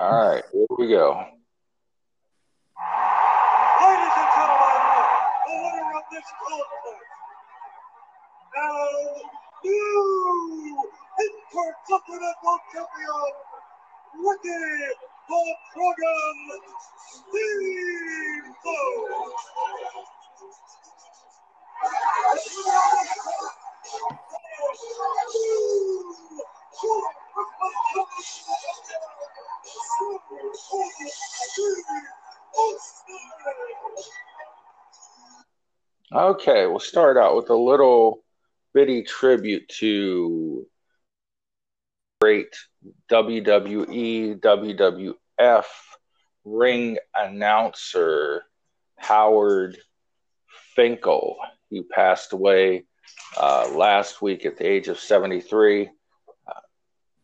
All right, here we go. Ladies and gentlemen, the winner of this contest and new Intercontinental Champion, Ricky the Dragon Steamboat. Okay, we'll start out with a little bitty tribute to great WWE, WWF ring announcer Howard Finkel. He passed away uh, last week at the age of 73.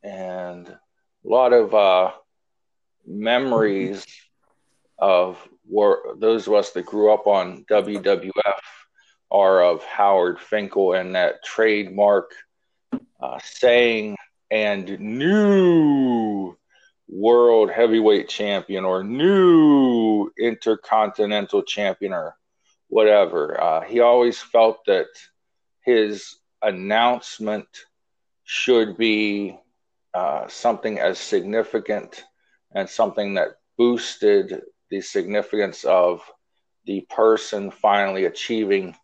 And a lot of uh, memories of were those of us that grew up on WWF are of Howard Finkel and that trademark uh, saying and new world heavyweight champion or new intercontinental champion or whatever. Uh, he always felt that his announcement should be uh, something as significant and something that boosted the significance of the person finally achieving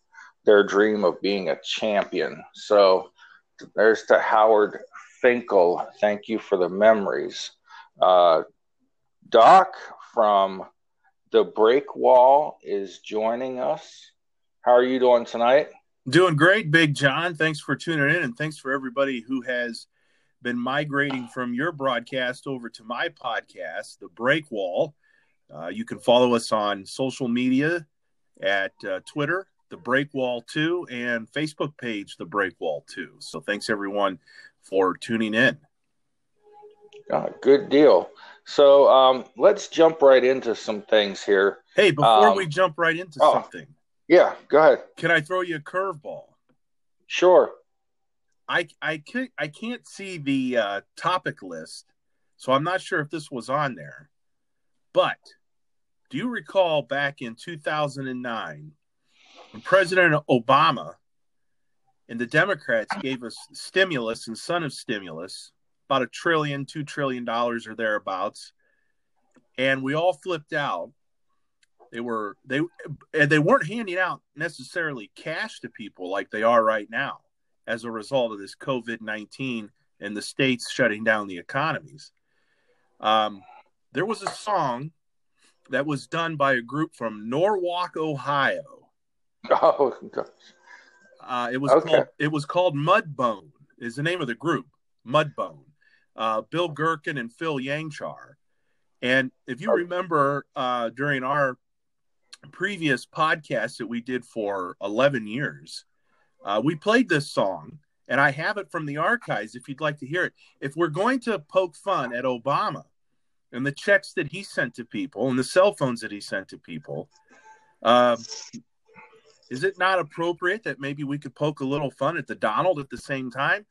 their dream of being a champion. So there's to Howard Finkel. Thank you for the memories. Uh, Doc from the Break Wall is joining us. How are you doing tonight? Doing great, Big John. Thanks for tuning in, and thanks for everybody who has been migrating from your broadcast over to my podcast, The Break Wall. Uh, you can follow us on social media at uh, Twitter, The Break Wall 2, and Facebook page, The Break Wall 2. So thanks everyone for tuning in. Uh, good deal. So um, let's jump right into some things here. Hey, before um, we jump right into oh, something, yeah, go ahead. Can I throw you a curveball? Sure. I I can't I can't see the uh, topic list, so I'm not sure if this was on there. But do you recall back in 2009 when President Obama and the Democrats gave us stimulus and son of stimulus, about a trillion, two trillion dollars or thereabouts, and we all flipped out. They were they and they weren't handing out necessarily cash to people like they are right now as a result of this COVID nineteen and the states shutting down the economies. Um, there was a song that was done by a group from Norwalk, Ohio. Oh gosh. Uh, it was okay. called it was called Mudbone is the name of the group. Mudbone. Uh, Bill Gherkin and Phil Yangchar. And if you remember uh, during our previous podcast that we did for 11 years, uh, we played this song and I have it from the archives if you'd like to hear it. If we're going to poke fun at Obama and the checks that he sent to people and the cell phones that he sent to people, uh, is it not appropriate that maybe we could poke a little fun at the Donald at the same time?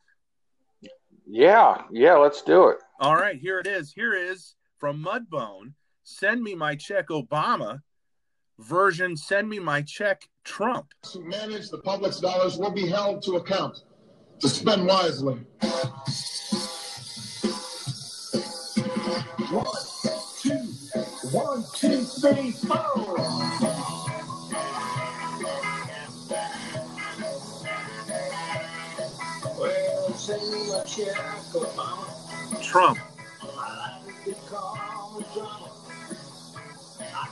Yeah, yeah, let's do it. All right, here it is. Here is from Mudbone. Send me my check, Obama. Version, send me my check, Trump. Who manage the public's dollars will be held to account to spend wisely. One, two, one, two, three, four. Trump.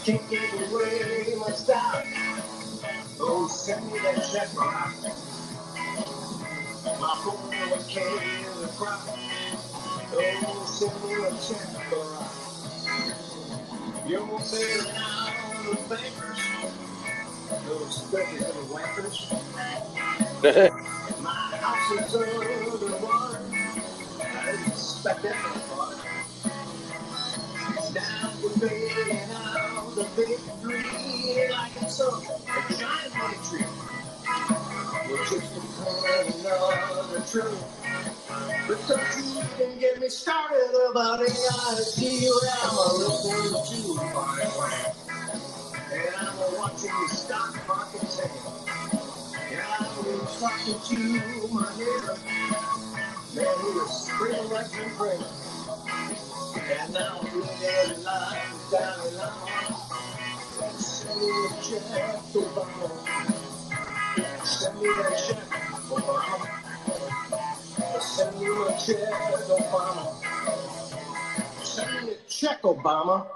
I can't give away my style. Oh, send me that check. My phone never in the crop. Oh, send me a check, rock. You're bailing out the bankers, those special little wankers. My house is underwater. I didn't expect that no fun. Now we're out the big three like a, a giant money tree. We're just tree. But you get me started about AI I'm a looking to my. And I'm watching the stock market take. And been talking to my neighbor. Man, he screaming like a prayer. Check, Obama.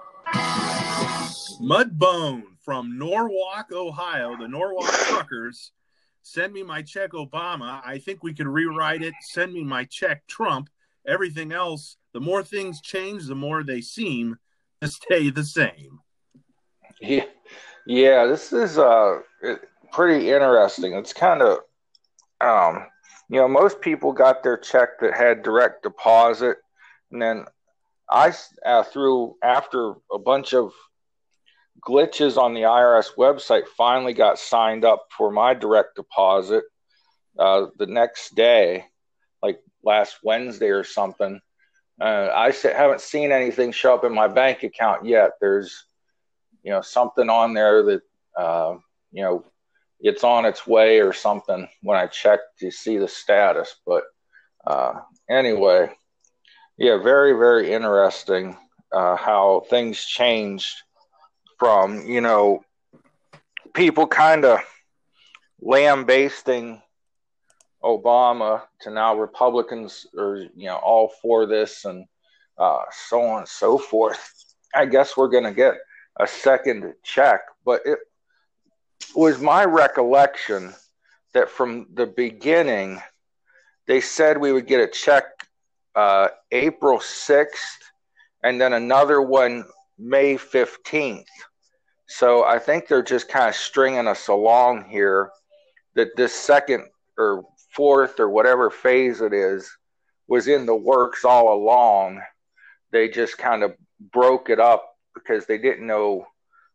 Mudbone from Norwalk, Ohio, the Norwalk Truckers. Send me my check, Obama. I think we could rewrite it. Send me my check, Trump. Everything else, the more things change, the more they seem to stay the same. Yeah, yeah. This is uh pretty interesting. It's kind of, um, you know, most people got their check that had direct deposit, and then I uh, through after a bunch of glitches on the IRS website, finally got signed up for my direct deposit uh, the next day, like last Wednesday or something. Uh, I haven't seen anything show up in my bank account yet. There's you know something on there that uh, you know it's on its way or something when I check to see the status. But uh, anyway, yeah, very very interesting uh, how things changed from you know people kind of lambasting Obama to now Republicans are you know all for this and uh, so on and so forth. I guess we're going to get a second check, but it was my recollection that from the beginning they said we would get a check uh, April 6th and then another one May 15th. So I think they're just kind of stringing us along here that this second or fourth or whatever phase it is was in the works all along. They just kind of broke it up because they didn't know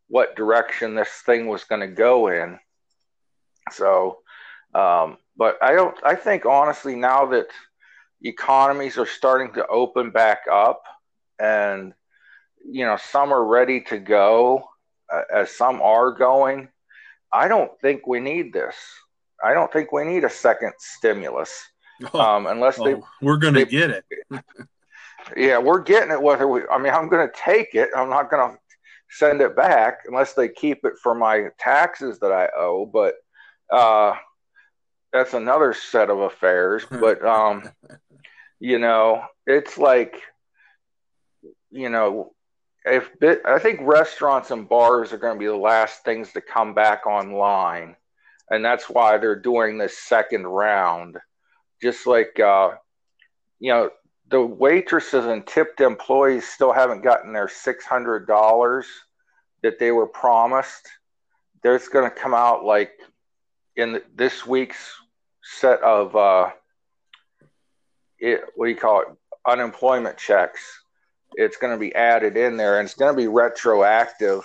what direction this thing was going to go in. So, um, but I don't. I think honestly, now that economies are starting to open back up, and you know some are ready to go, uh, as some are going. I don't think we need this. I don't think we need a second stimulus, Oh, um, unless they oh, we're going to get it. yeah, we're getting it whether we I mean I'm going to take it. I'm not going to send it back unless they keep it for my taxes that I owe, but uh that's another set of affairs, but um you know, it's like you know, if bit, I think restaurants and bars are going to be the last things to come back online, and that's why they're doing this second round. Just like uh, you know, the waitresses and tipped employees still haven't gotten their six hundred dollars that they were promised. There's going to come out like in this week's set of uh, it. What do you call it? Unemployment checks it's going to be added in there and it's going to be retroactive.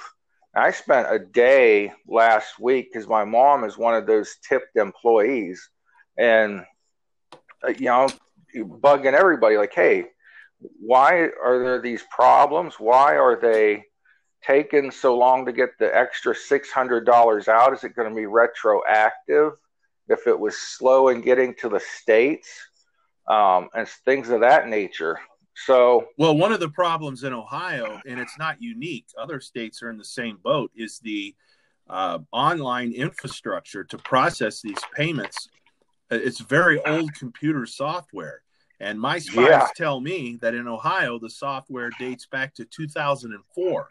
I spent a day last week because my mom is one of those tipped employees and, uh, you know, bugging everybody like, hey, why are there these problems? Why are they taking so long to get the extra $600 out? Is it going to be retroactive if it was slow in getting to the states um, and things of that nature? So, Well, one of the problems in Ohio, and it's not unique, other states are in the same boat, is the uh, online infrastructure to process these payments. Uh, It's very old computer software. And my spies Yeah. tell me that in Ohio, the software dates back to 2004.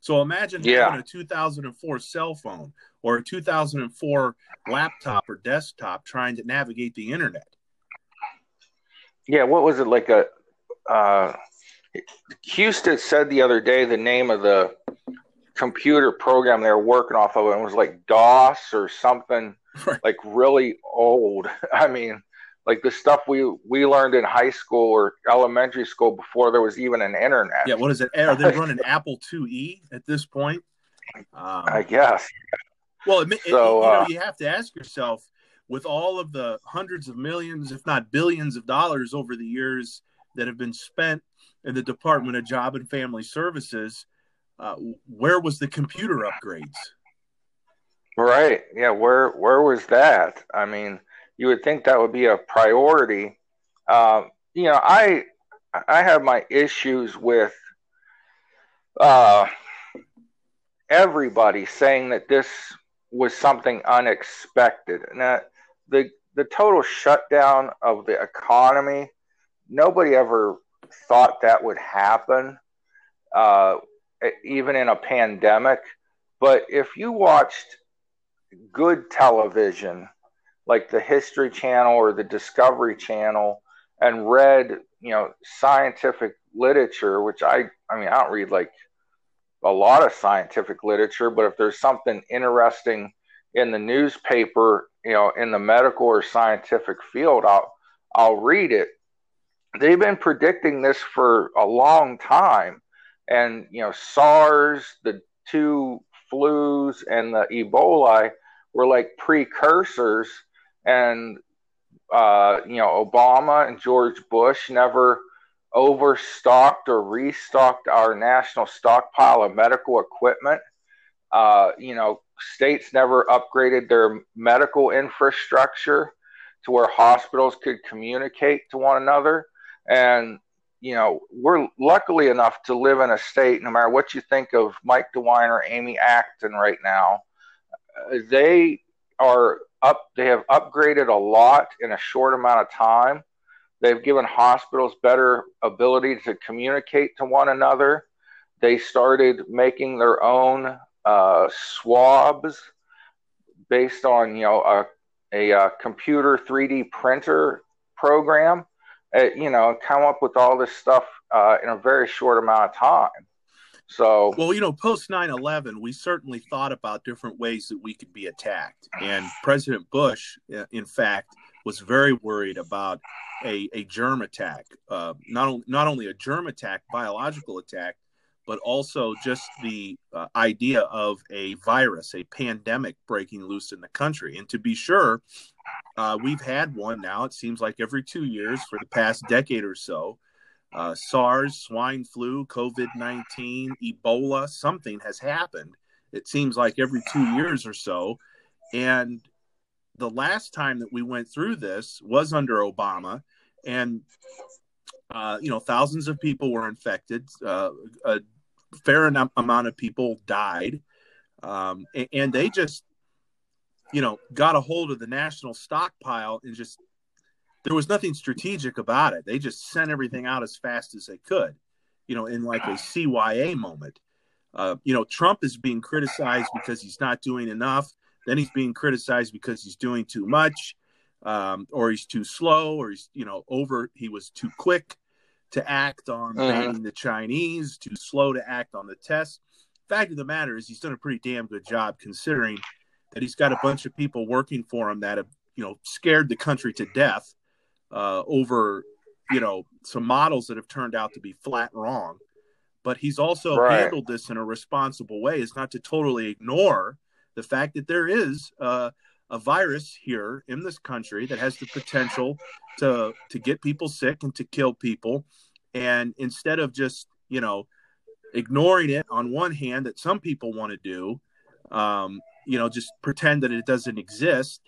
So imagine Yeah. having a 2004 cell phone or a 2004 laptop or desktop trying to navigate the internet. yeah, what was it like a uh, Husted said the other day the name of the computer program they were working off of. And it was like DOS or something Right. like really old. I mean, like the stuff we we learned in high school or elementary school before there was even an internet. Yeah, what is it? Are they running Apple IIe at this point? Um, I guess. Well, it, it- you know, uh, you have to ask yourself, with all of the hundreds of millions, if not billions, of dollars over the years that have been spent in the Department of Job and Family Services, uh, where was the computer upgrades? Right. Yeah. Where where was that? I mean, you would think that would be a priority. Um, you know, I I have my issues with uh, everybody saying that this was something unexpected. And that the the total shutdown of the economy, nobody ever thought that would happen, uh, even in a pandemic. But if you watched good television like the History Channel or the Discovery Channel and read, you know, scientific literature, which I, I mean, I don't read like a lot of scientific literature, but if there's something interesting in the newspaper, you know, in the medical or scientific field, I'll, I'll read it. They've been predicting this for a long time. And, you know, SARS, the two flus, and the Ebola were like precursors. And, uh, you know, Obama and George Bush never overstocked or restocked our national stockpile of medical equipment. Uh, you know, states never upgraded their medical infrastructure to where hospitals could communicate to one another. And, you know, we're luckily enough to live in a state, no matter what you think of Mike DeWine or Amy Acton right now, uh, they are up, they have upgraded a lot in a short amount of time. They've given hospitals better ability to communicate to one another. They started making their own uh, swabs based on you know a, a, uh computer 3D printer program. Uh, you know, come up with all this stuff uh, in a very short amount of time. So Well, you know, post 9 11, we certainly thought about different ways that we could be attacked. And President Bush, in fact, was very worried about a, a germ attack, uh, not, not only a germ attack, biological attack, but also just the uh, idea of a virus, a pandemic breaking loose in the country. And to be sure, uh, we've had one now, it seems like every two years for the past decade or so. Uh, SARS, swine flu, COVID 19, Ebola, something has happened. It seems like every two years or so. And the last time that we went through this was under Obama. And, uh, you know, thousands of people were infected. Uh, a fair amount of people died. Um, and, and they just, you know, got a hold of the national stockpile and just there was nothing strategic about it. They just sent everything out as fast as they could, you know, in like a CYA moment. Uh, you know, Trump is being criticized because he's not doing enough. Then he's being criticized because he's doing too much, um, or he's too slow, or he's, you know, over, he was too quick to act on banning the Chinese, too slow to act on the test. Fact of the matter is, he's done a pretty damn good job considering that he's got a bunch of people working for him that have, you know, scared the country to death uh, over you know some models that have turned out to be flat wrong. But he's also Right. handled this in a responsible way. Is not to totally ignore the fact that there is uh, a virus here in this country that has the potential to to get people sick and to kill people. And instead of just you know ignoring it on one hand that some people want to do um, you know just pretend that it doesn't exist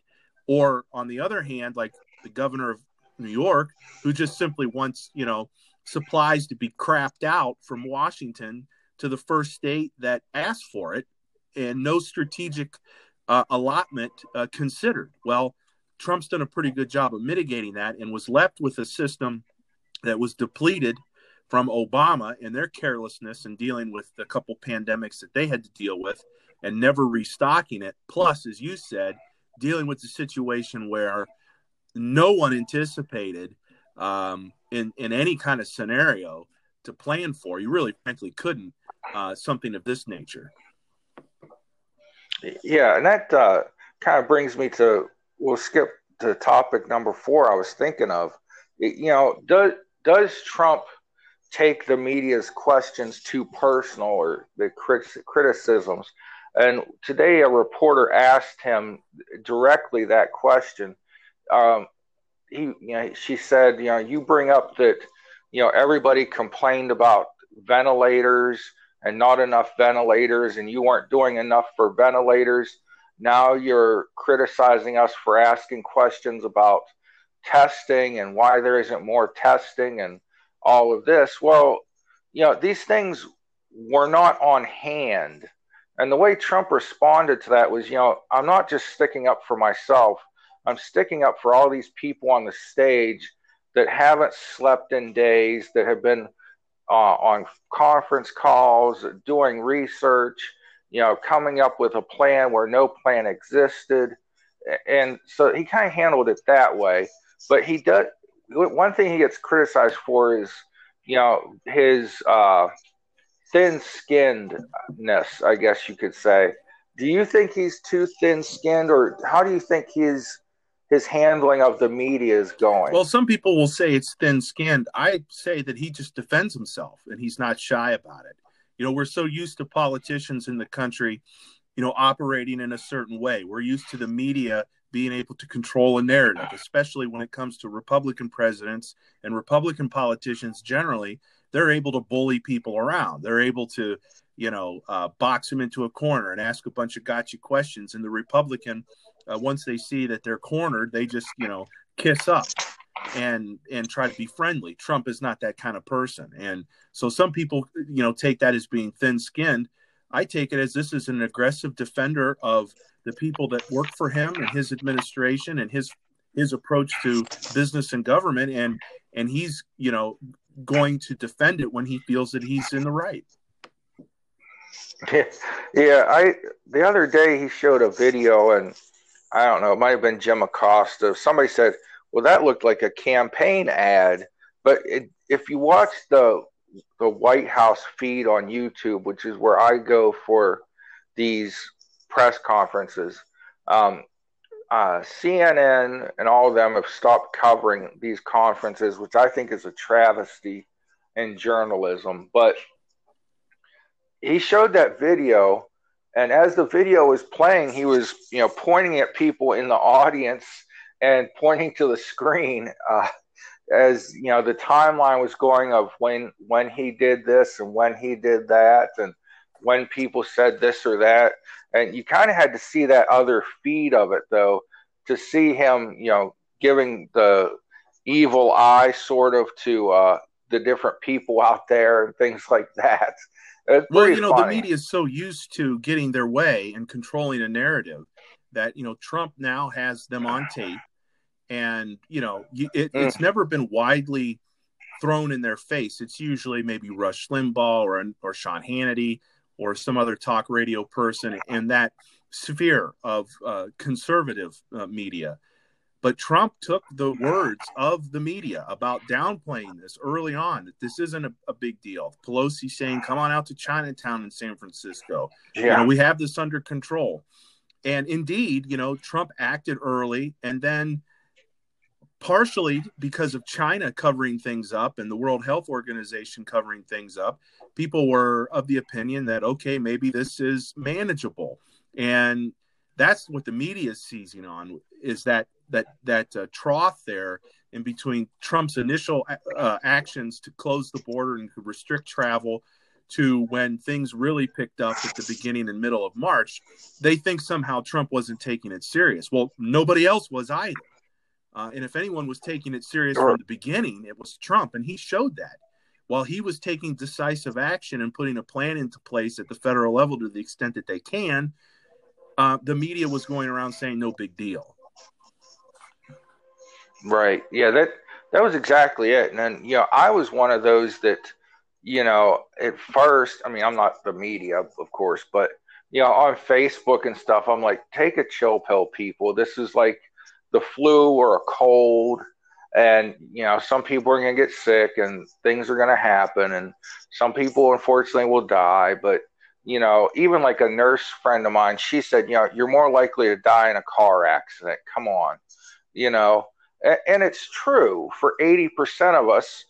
or on the other hand like the governor of New York, who just simply wants, you know, supplies to be crapped out from Washington to the first state that asked for it, and no strategic uh, allotment uh, considered. Well, Trump's done a pretty good job of mitigating that and was left with a system that was depleted from Obama and their carelessness in dealing with the couple pandemics that they had to deal with and never restocking it. Plus, as you said, dealing with the situation where no one anticipated um, in in any kind of scenario to plan for. You really, frankly, couldn't uh, something of this nature. Yeah, and that uh, kind of brings me to we'll skip to topic number four. I was thinking of, you know, does does Trump take the media's questions too personal or the crit- criticisms? And today, a reporter asked him directly that question. Um, he, you know, she said, you know, you bring up that, you know, everybody complained about ventilators and not enough ventilators, and you weren't doing enough for ventilators. Now you're criticizing us for asking questions about testing and why there isn't more testing and all of this. Well, you know, these things were not on hand. And the way Trump responded to that was, you know, I'm not just sticking up for myself, I'm sticking up for all these people on the stage that haven't slept in days, that have been uh, on conference calls, doing research, you know, coming up with a plan where no plan existed. And so he kind of handled it that way. But he does, one thing he gets criticized for is, you know, his uh, thin skinnedness, I guess you could say. Do you think he's too thin skinned, or how do you think his his handling of the media is going? Well, some people will say it's thin skinned. I say that he just defends himself and he's not shy about it. You know, we're so used to politicians in the country, you know, operating in a certain way. We're used to the media being able to control a narrative, especially when it comes to Republican presidents and Republican politicians generally. They're able to bully people around. They're able to, you know, uh, box them into a corner and ask a bunch of gotcha questions. And the Republican, uh, once they see that they're cornered, they just, you know, kiss up and and try to be friendly. Trump is not that kind of person, and so some people, you know, take that as being thin-skinned. I take it as this is an aggressive defender of the people that work for him and his administration and his his approach to business and government, and and he's you know going to defend it when he feels that he's in the right. Yeah, I the other day he showed a video and I don't know, it might have been Jim Acosta. Somebody said, "Well, that looked like a campaign ad." But it, if you watch the the White House feed on YouTube, which is where I go for these press conferences, um, uh, CNN and all of them have stopped covering these conferences, which I think is a travesty in journalism. But he showed that video, and as the video was playing, he was you know pointing at people in the audience and pointing to the screen. Uh, as you know, the timeline was going of when when he did this and when he did that, and when people said this or that, and you kind of had to see that other feed of it though to see him, you know, giving the evil eye sort of to uh, the different people out there and things like that. well, you know, funny. the media is so used to getting their way and controlling a narrative that you know Trump now has them on tape, and you know it, mm. it's never been widely thrown in their face. It's usually maybe Rush Limbaugh or or Sean Hannity or some other talk radio person in that sphere of uh, conservative uh, media. But Trump took the words of the media about downplaying this early on, that this isn't a, a big deal. Pelosi saying, come on out to Chinatown in San Francisco. Yeah. You know, we have this under control. And indeed, you know, Trump acted early and then partially because of China covering things up and the World Health Organization covering things up, people were of the opinion that, okay, maybe this is manageable. And that's what the media is seizing on is that that that uh, trough there in between Trump's initial uh, actions to close the border and to restrict travel to when things really picked up at the beginning and middle of March, they think somehow Trump wasn't taking it serious. Well, nobody else was either. Uh, and if anyone was taking it serious from the beginning, it was Trump, and he showed that. While he was taking decisive action and putting a plan into place at the federal level to the extent that they can, uh, the media was going around saying no big deal. Right. Yeah. That that was exactly it. And then you know, I was one of those that, you know, at first, I mean, I'm not the media, of course, but you know, on Facebook and stuff, I'm like, take a chill pill, people. This is like the flu or a cold and you know some people are going to get sick and things are going to happen and some people unfortunately will die but you know, even like a nurse friend of mine, she said, you know, you're more likely to die in a car accident. Come on, you know, and, and it's true for 80% of us.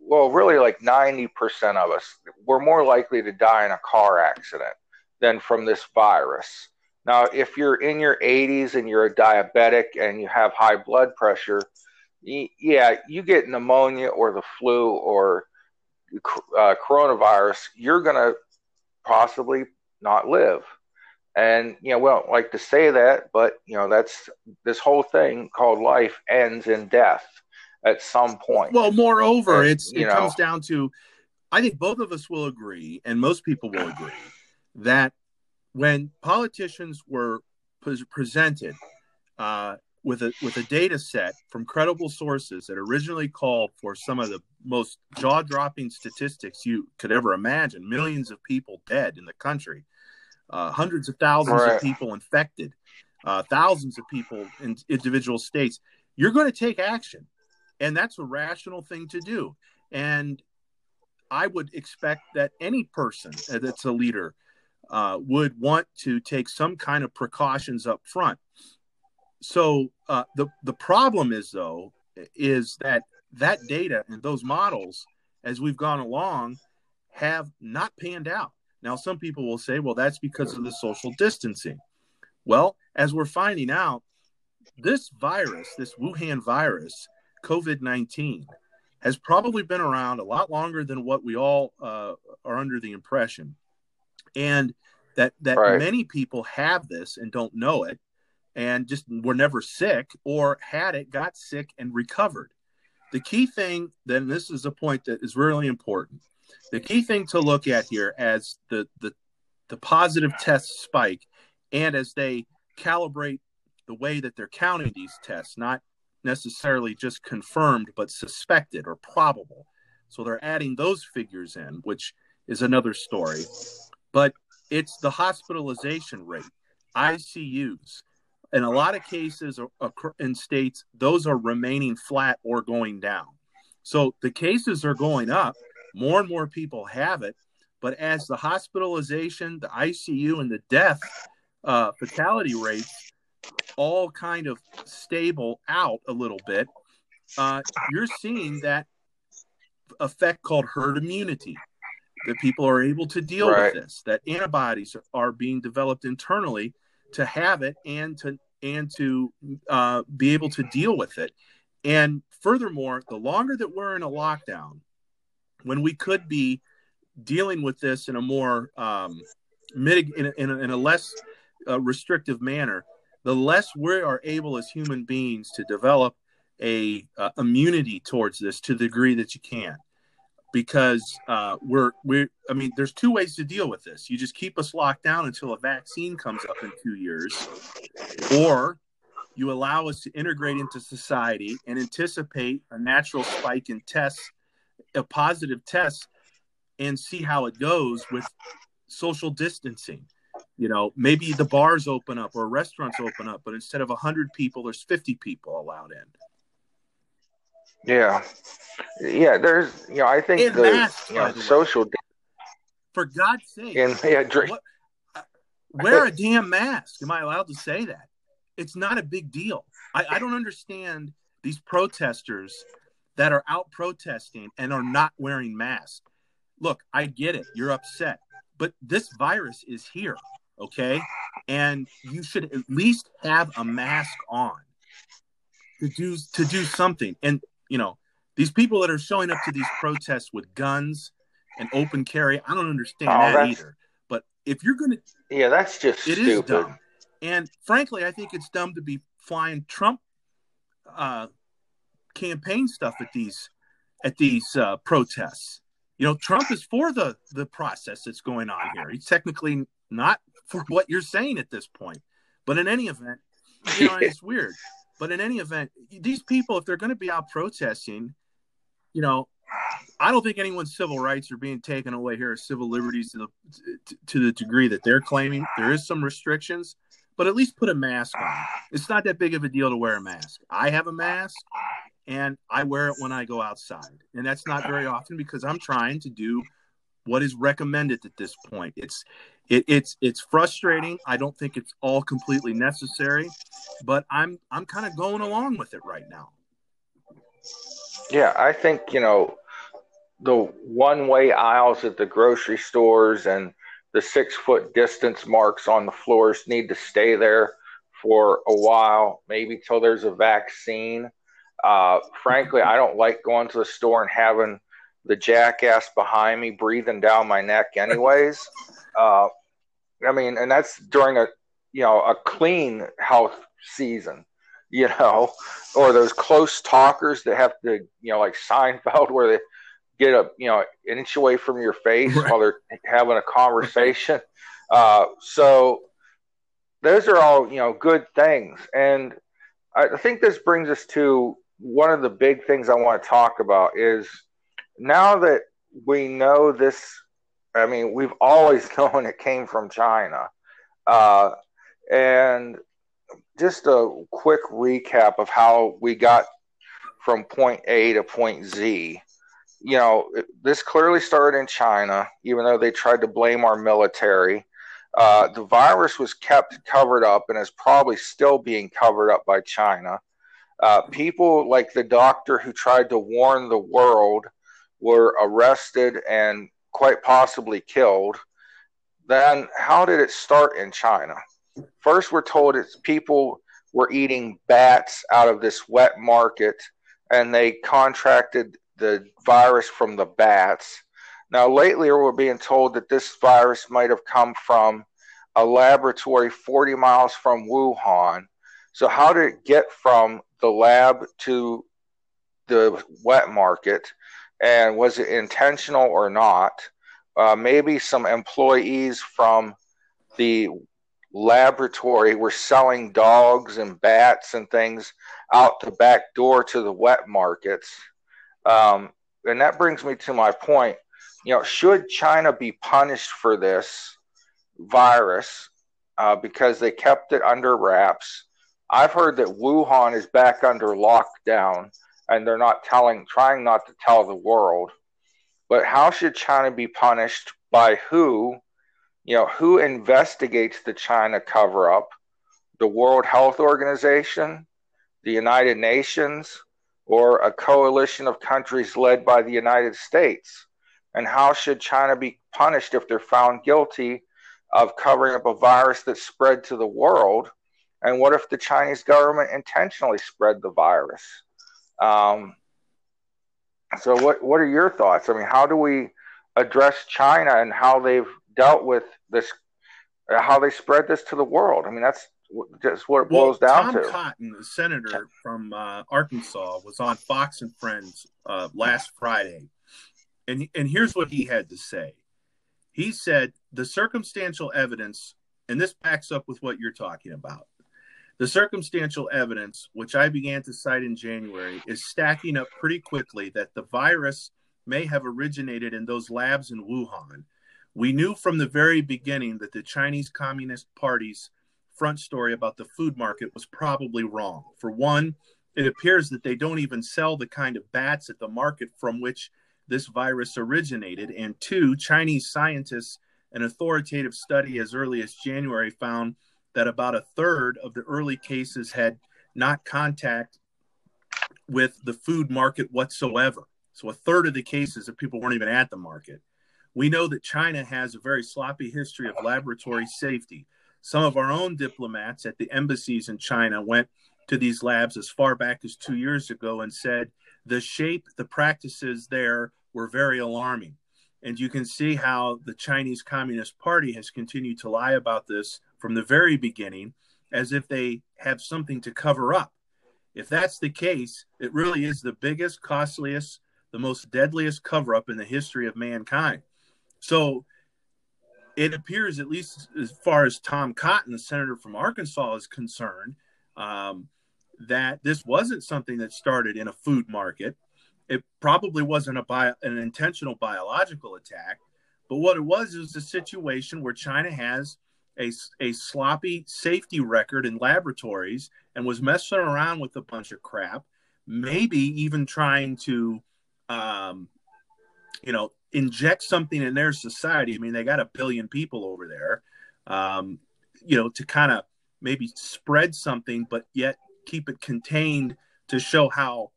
Well, really, like 90% of us, we're more likely to die in a car accident than from this virus. Now, if you're in your 80s and you're a diabetic and you have high blood pressure, yeah, you get pneumonia or the flu or uh, coronavirus, you're going to possibly not live. And, you know, we don't like to say that, but, you know, that's this whole thing called life ends in death at some point. Well, moreover, it's it know- comes down to I think both of us will agree, and most people will agree, that when politicians were presented uh, with a with a data set from credible sources that originally called for some of the most jaw dropping statistics you could ever imagine, millions of people dead in the country, uh, hundreds of thousands Right. of people infected, uh, thousands of people in individual states, you're going to take action, and that's a rational thing to do, and I would expect that any person that's a leader uh, would want to take some kind of precautions up front. So uh, the the problem is though is that that data and those models, as we've gone along, have not panned out. Now, some people will say, well, that's because of the social distancing. Well, as we're finding out, this virus, this Wuhan virus, COVID 19, has probably been around a lot longer than what we all uh, are under the impression. And that, that Right. many people have this and don't know it and just were never sick or had it, got sick, and recovered. The key thing, then, this is a point that is really important. The key thing to look at here as the, the, the positive test spike and as they calibrate the way that they're counting these tests, not necessarily just confirmed, but suspected or probable. So they're adding those figures in, which is another story. But it's the hospitalization rate, ICUs. In a lot of cases in states, those are remaining flat or going down. So the cases are going up. More and more people have it. But as the hospitalization, the ICU, and the death uh, fatality rates all kind of stable out a little bit, uh, you're seeing that effect called herd immunity. That people are able to deal Right. with this. That antibodies are being developed internally to have it and to and to uh, be able to deal with it. And furthermore, the longer that we're in a lockdown, when we could be dealing with this in a more um, mitig- in, a, in, a, in a less uh, restrictive manner, the less we are able as human beings to develop a uh, immunity towards this to the degree that you can because uh, we're we're I mean there's two ways to deal with this. You just keep us locked down until a vaccine comes up in 2 years or you allow us to integrate into society and anticipate a natural spike in tests, a positive test and see how it goes with social distancing. You know, maybe the bars open up or restaurants open up, but instead of 100 people, there's 50 people allowed in. Yeah, yeah. There's, you know, I think And the, you know, the way. social For God's sake, and yeah, dr- what, wear a damn mask. Am I allowed to say that? It's not a big deal. I, I don't understand these protesters that are out protesting and are not wearing masks. Look, I get it. You're upset, but this virus is here, okay? And you should at least have a mask on to do to do something. And you know, these people that are showing up to these protests with guns and open carry, I don't understand Oh, that either. But if you're going to yeah, that's just it is stupid. dumb. And frankly, I think it's dumb to be flying Trump uh, campaign stuff at these at these uh, protests. You know, Trump is for the the process that's going on here. He's technically not for what you're saying at this point. But in any event, you know, it's weird. But in any event, these people, if they're going to be out protesting, you know, I don't think anyone's civil rights are being taken away here, civil liberties to the to, the degree that they're claiming. There is some restrictions, but at least put a mask on. It's not that big of a deal to wear a mask. I have a mask, and I wear it when I go outside, and that's not very often because I'm trying to do what is recommended at this point. It's it, it's it's frustrating. I don't think it's all completely necessary, but I'm I'm kind of going along with it right now. Yeah, I think you know the one-way aisles at the grocery stores and the six-foot distance marks on the floors need to stay there for a while, maybe till there's a vaccine. Uh, frankly, I don't like going to the store and having the jackass behind me breathing down my neck, anyways. Uh, I mean, and that's during a you know a clean health season, you know, or those close talkers that have to you know like Seinfeld where they get a you know an inch away from your face right. while they're having a conversation. Uh, so those are all you know good things, and I think this brings us to one of the big things I want to talk about is now that we know this, I mean, we've always known it came from China. Uh, and just a quick recap of how we got from point A to point Z. You know, this clearly started in China, even though they tried to blame our military. Uh, the virus was kept covered up and is probably still being covered up by China. Uh, people like the doctor who tried to warn the world were arrested and quite possibly killed. Then, how did it start in China? First, we're told it's people were eating bats out of this wet market and they contracted the virus from the bats. Now, lately, we're being told that this virus might have come from a laboratory 40 miles from Wuhan. So, how did it get from the lab to the wet market? And was it intentional or not? Uh, maybe some employees from the laboratory were selling dogs and bats and things out the back door to the wet markets. Um, and that brings me to my point. You know, should China be punished for this virus uh, because they kept it under wraps? I've heard that Wuhan is back under lockdown and they're not telling, trying not to tell the world. But how should China be punished by who? You know, who investigates the China cover up? The World Health Organization, the United Nations, or a coalition of countries led by the United States? And how should China be punished if they're found guilty of covering up a virus that spread to the world? And what if the Chinese government intentionally spread the virus? Um, so, what what are your thoughts? I mean, how do we address China and how they've dealt with this, how they spread this to the world? I mean, that's just what it boils well, down Tom to. Tom Cotton, the senator from uh, Arkansas, was on Fox and Friends uh, last Friday, and and here's what he had to say. He said the circumstantial evidence, and this backs up with what you're talking about. The circumstantial evidence, which I began to cite in January, is stacking up pretty quickly that the virus may have originated in those labs in Wuhan. We knew from the very beginning that the Chinese Communist Party's front story about the food market was probably wrong. For one, it appears that they don't even sell the kind of bats at the market from which this virus originated. And two, Chinese scientists, an authoritative study as early as January found that about a third of the early cases had not contact with the food market whatsoever. So a third of the cases of people weren't even at the market. We know that China has a very sloppy history of laboratory safety. Some of our own diplomats at the embassies in China went to these labs as far back as two years ago and said the shape, the practices there were very alarming. And you can see how the Chinese Communist Party has continued to lie about this from the very beginning as if they have something to cover up. If that's the case, it really is the biggest, costliest, the most deadliest cover up in the history of mankind. So it appears, at least as far as Tom Cotton, the senator from Arkansas, is concerned, um, that this wasn't something that started in a food market it probably wasn't a bio, an intentional biological attack, but what it was is a situation where China has a, a sloppy safety record in laboratories and was messing around with a bunch of crap, maybe even trying to, um, you know, inject something in their society. I mean, they got a billion people over there, um, you know, to kind of maybe spread something, but yet keep it contained to show how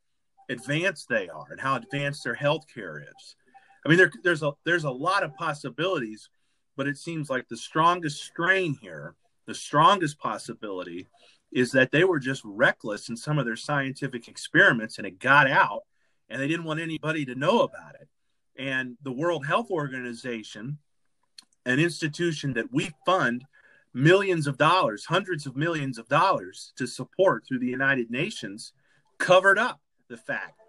advanced they are and how advanced their healthcare is. I mean, there, there's a there's a lot of possibilities, but it seems like the strongest strain here, the strongest possibility, is that they were just reckless in some of their scientific experiments, and it got out, and they didn't want anybody to know about it. And the World Health Organization, an institution that we fund millions of dollars, hundreds of millions of dollars to support through the United Nations, covered up the fact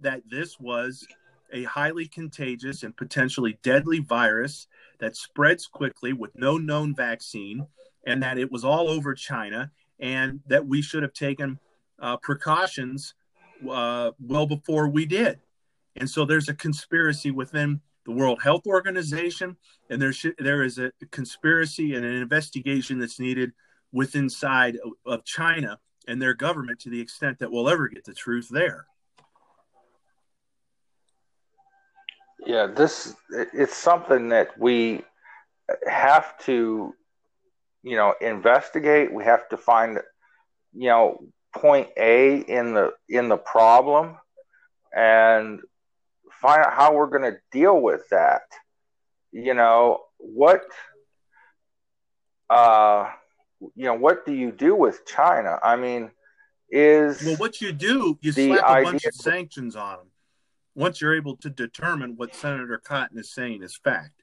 that this was a highly contagious and potentially deadly virus that spreads quickly with no known vaccine, and that it was all over China, and that we should have taken uh, precautions uh, well before we did. And so there's a conspiracy within the World Health Organization, and there should, there is a conspiracy and an investigation that's needed within inside of, of China and their government to the extent that we'll ever get the truth there. Yeah, this it's something that we have to, you know, investigate. We have to find, you know, point A in the in the problem, and find out how we're going to deal with that. You know what? Uh, you know what do you do with China? I mean, is well, what you do, you slap a bunch of sanctions on them once you're able to determine what Senator Cotton is saying is fact.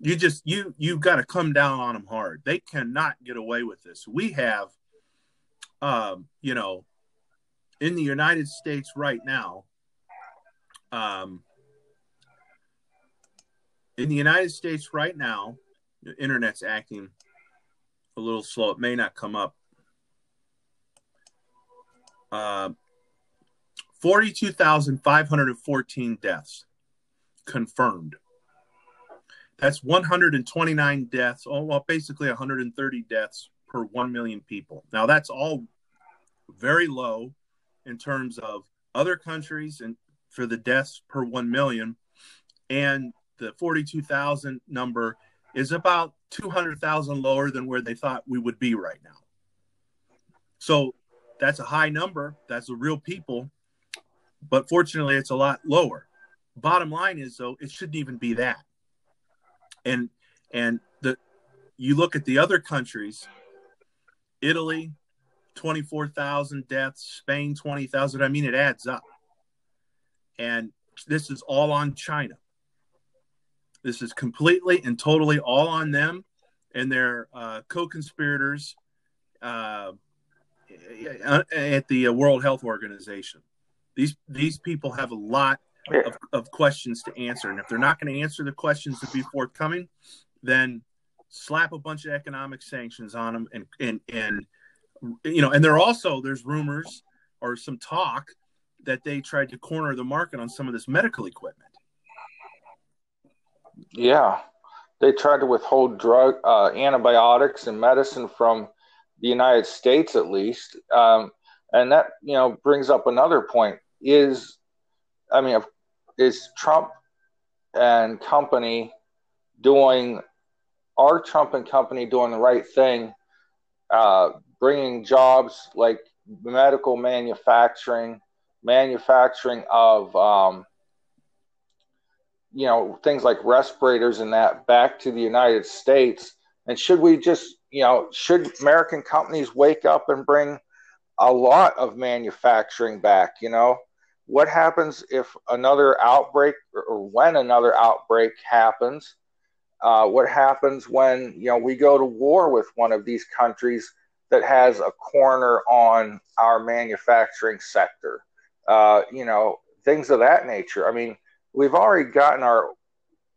You just you you got to come down on them hard. They cannot get away with this. We have, um, you know, in the United States right now, um, in the United States right now, the internet's acting a little slow. It may not come up. Uh, 42,514 deaths confirmed. That's 129 deaths, oh, well, basically 130 deaths per 1 million people. Now, that's all very low in terms of other countries and for the deaths per 1 million. And the 42,000 number is about 200,000 lower than where they thought we would be right now. So that's a high number. That's the real people but fortunately, it's a lot lower. Bottom line is though, it shouldn't even be that. And and the you look at the other countries, Italy, twenty four thousand deaths, Spain twenty thousand. I mean, it adds up. And this is all on China. This is completely and totally all on them and their uh, co-conspirators uh, at the World Health Organization. These these people have a lot of, of questions to answer, and if they're not going to answer the questions to be forthcoming, then slap a bunch of economic sanctions on them, and and and you know, and there also there's rumors or some talk that they tried to corner the market on some of this medical equipment. Yeah, they tried to withhold drug uh, antibiotics and medicine from the United States, at least. Um, and that you know brings up another point: is I mean, is Trump and company doing? Are Trump and company doing the right thing? Uh, bringing jobs like medical manufacturing, manufacturing of um, you know things like respirators and that back to the United States. And should we just you know should American companies wake up and bring a lot of manufacturing back. You know, what happens if another outbreak or when another outbreak happens? Uh, what happens when you know we go to war with one of these countries that has a corner on our manufacturing sector? Uh, you know, things of that nature. I mean, we've already gotten our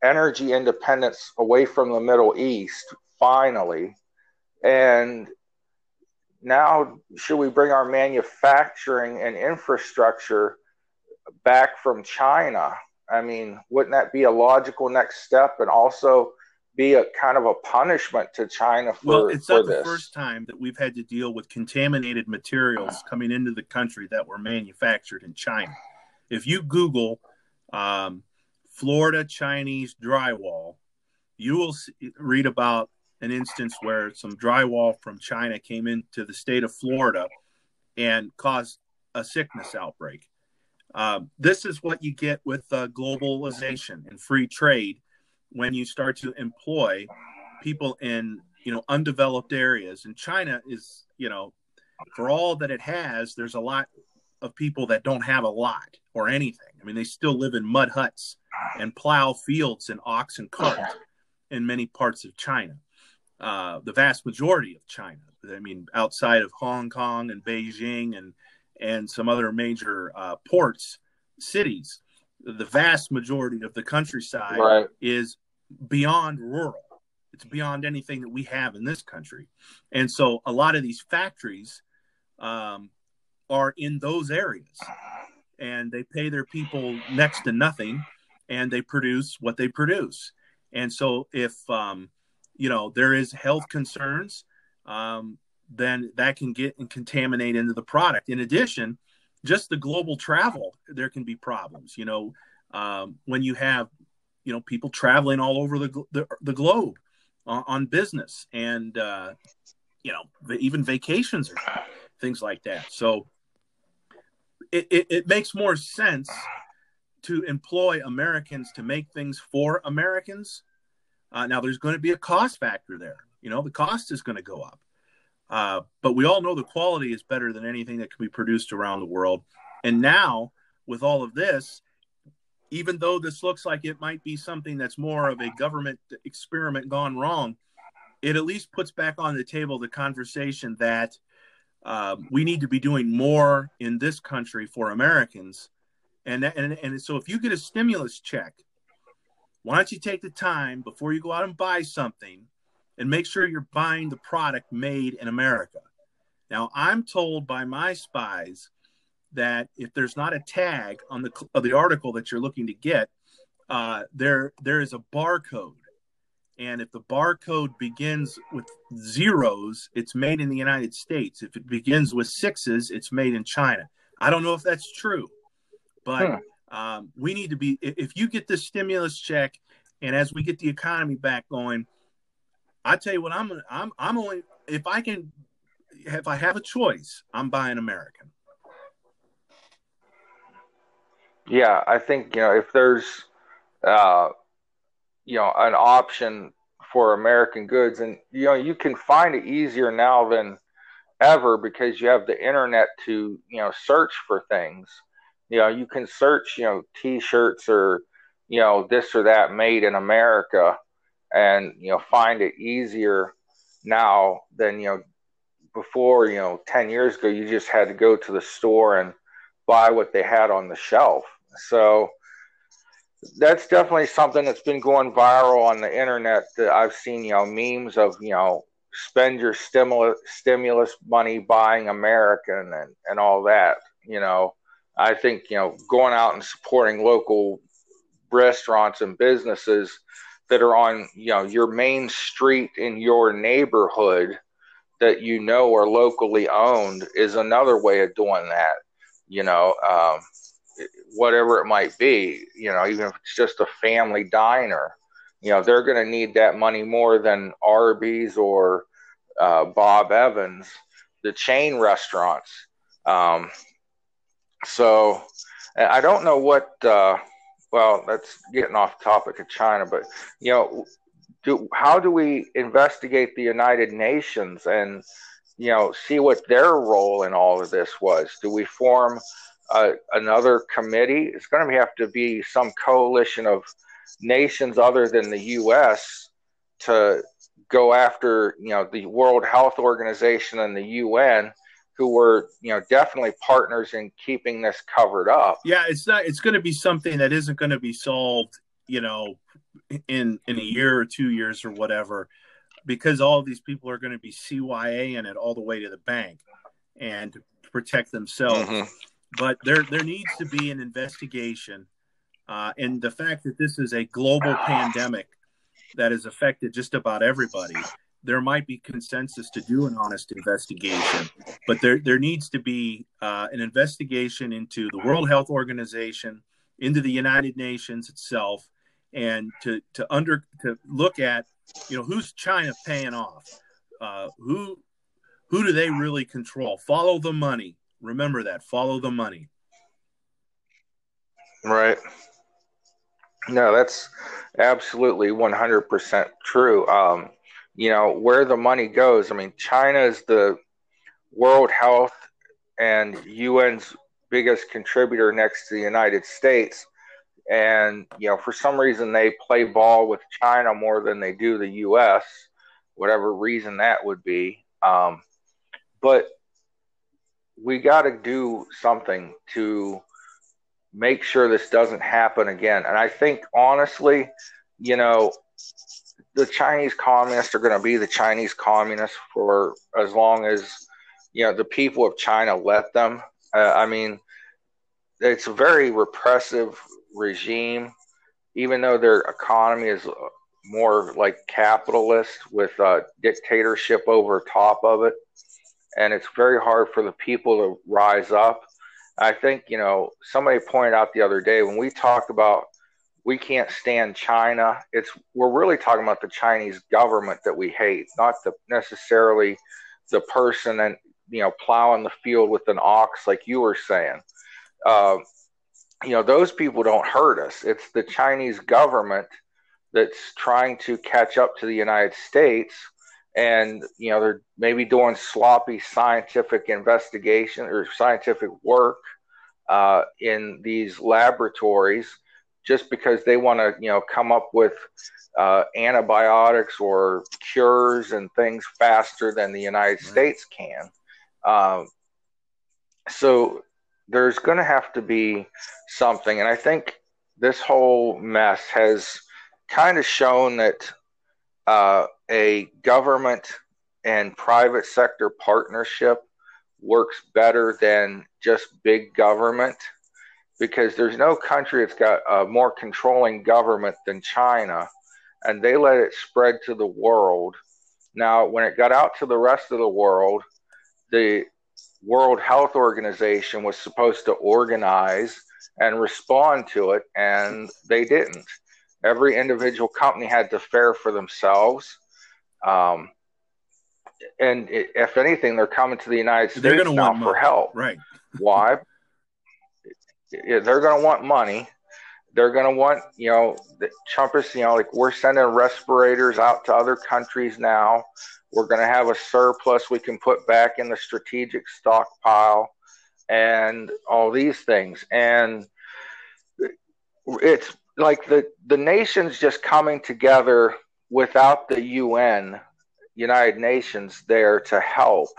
energy independence away from the Middle East finally, and now should we bring our manufacturing and infrastructure back from China? I mean, wouldn't that be a logical next step and also be a kind of a punishment to China for Well, it's not the this? first time that we've had to deal with contaminated materials coming into the country that were manufactured in China. If you Google um, Florida Chinese drywall, you will see, read about an instance where some drywall from China came into the state of Florida and caused a sickness outbreak. Um, this is what you get with uh, globalization and free trade when you start to employ people in you know undeveloped areas. And China is you know for all that it has, there's a lot of people that don't have a lot or anything. I mean, they still live in mud huts and plow fields and ox and cart in many parts of China. Uh, the vast majority of China. I mean, outside of Hong Kong and Beijing and and some other major uh, ports, cities, the vast majority of the countryside Right. is beyond rural. It's beyond anything that we have in this country, and so a lot of these factories um, are in those areas, and they pay their people next to nothing, and they produce what they produce. And so, if um, you know there is health concerns, um, then that can get and contaminate into the product. In addition, just the global travel, there can be problems. You know, um, when you have you know people traveling all over the the, the globe on, on business and uh, you know even vacations or things like that. So it, it, it makes more sense to employ Americans to make things for Americans. Uh, now, there's going to be a cost factor there. You know, the cost is going to go up. Uh, but we all know the quality is better than anything that can be produced around the world. And now, with all of this, even though this looks like it might be something that's more of a government experiment gone wrong, it at least puts back on the table the conversation that um, we need to be doing more in this country for Americans. And, that, and and so if you get a stimulus check, why don't you take the time before you go out and buy something and make sure you're buying the product made in America. Now, I'm told by my spies that if there's not a tag on the the article that you're looking to get, uh, there there is a barcode, and if the barcode begins with zeros, it's made in the United States. If it begins with sixes, it's made in China. I don't know if that's true, but um, we need to be. If you get this stimulus check, and as we get the economy back going, I tell you what, I'm gonna, I'm I'm only if I can, if I have a choice, I'm buying American. Yeah, I think you know if there's uh, you know an option for American goods, and you know you can find it easier now than ever because you have the internet to you know search for things. You know you can search you know T-shirts or you know this or that made in America, and you know find it easier now than you know before. You know ten years ago you just had to go to the store and buy what they had on the shelf. So that's definitely something that's been going viral on the internet that I've seen, you know, memes of, you know, spend your stimulus stimulus money buying American and, and all that. You know, I think, you know, going out and supporting local restaurants and businesses that are on, you know, your main street in your neighborhood that you know are locally owned is another way of doing that you know, um, whatever it might be, you know, even if it's just a family diner, you know, they're going to need that money more than Arby's or uh, Bob Evans, the chain restaurants. Um, so I don't know what, uh, well, that's getting off topic of China, but, you know, do, how do we investigate the United Nations and, you know, see what their role in all of this was. Do we form uh, another committee? It's going to have to be some coalition of nations other than the U.S. to go after, you know, the World Health Organization and the UN, who were, you know, definitely partners in keeping this covered up. Yeah, it's not. It's going to be something that isn't going to be solved, you know, in in a year or two years or whatever, because all of these people are going to be CYA in it all the way to the bank, and to protect themselves. Mhm. But there there needs to be an investigation, uh, and the fact that this is a global pandemic that has affected just about everybody. There might be consensus to do an honest investigation, but there there needs to be uh, an investigation into the World Health Organization into the United Nations itself and to to under to look at you know who's China paying off, uh, who who do they really control? Follow the money. Remember that. Follow the money. Right. No, that's absolutely 100% true. Um, you know, where the money goes, I mean, China is the World Health and UN's biggest contributor next to the United States. And, you know, for some reason they play ball with China more than they do the US, whatever reason that would be. Um, but we got to do something to make sure this doesn't happen again. And I think, honestly, you know, the Chinese communists are going to be the Chinese communists for as long as, you know, the people of China let them. Uh, I mean, it's a very repressive regime, even though their economy is more like capitalist with a dictatorship over top of it. And it's very hard for the people to rise up I think, you know, somebody pointed out the other day when we talk about we can't stand China, it's we're really talking about the Chinese government that we hate, not the necessarily the person and you know plowing the field with an ox like you were saying. Uh, you know, those people don't hurt us. It's the Chinese government that's trying to catch up to the United States and you know they're maybe doing sloppy scientific investigation or scientific work uh, in these laboratories just because they want to you know come up with uh, antibiotics or cures and things faster than the United right. States can. Um, so there's going to have to be something, and I think this whole mess has kind of shown that uh, a government and private sector partnership works better than just big government because there's no country that's got a more controlling government than China, and they let it spread to the world. Now, when it got out to the rest of the world, the World Health Organization was supposed to organize and respond to it, and they didn't. Every individual company had to fare for themselves. Um, and it, if anything, they're coming to the United States they're now want for help. Right. Why? they're going to want money. They're going to want, you know, the Trumpers, you know, like we're sending respirators out to other countries now. We're going to have a surplus we can put back in the strategic stockpile and all these things. And it's like the the nations just coming together without the UN, United Nations, there to help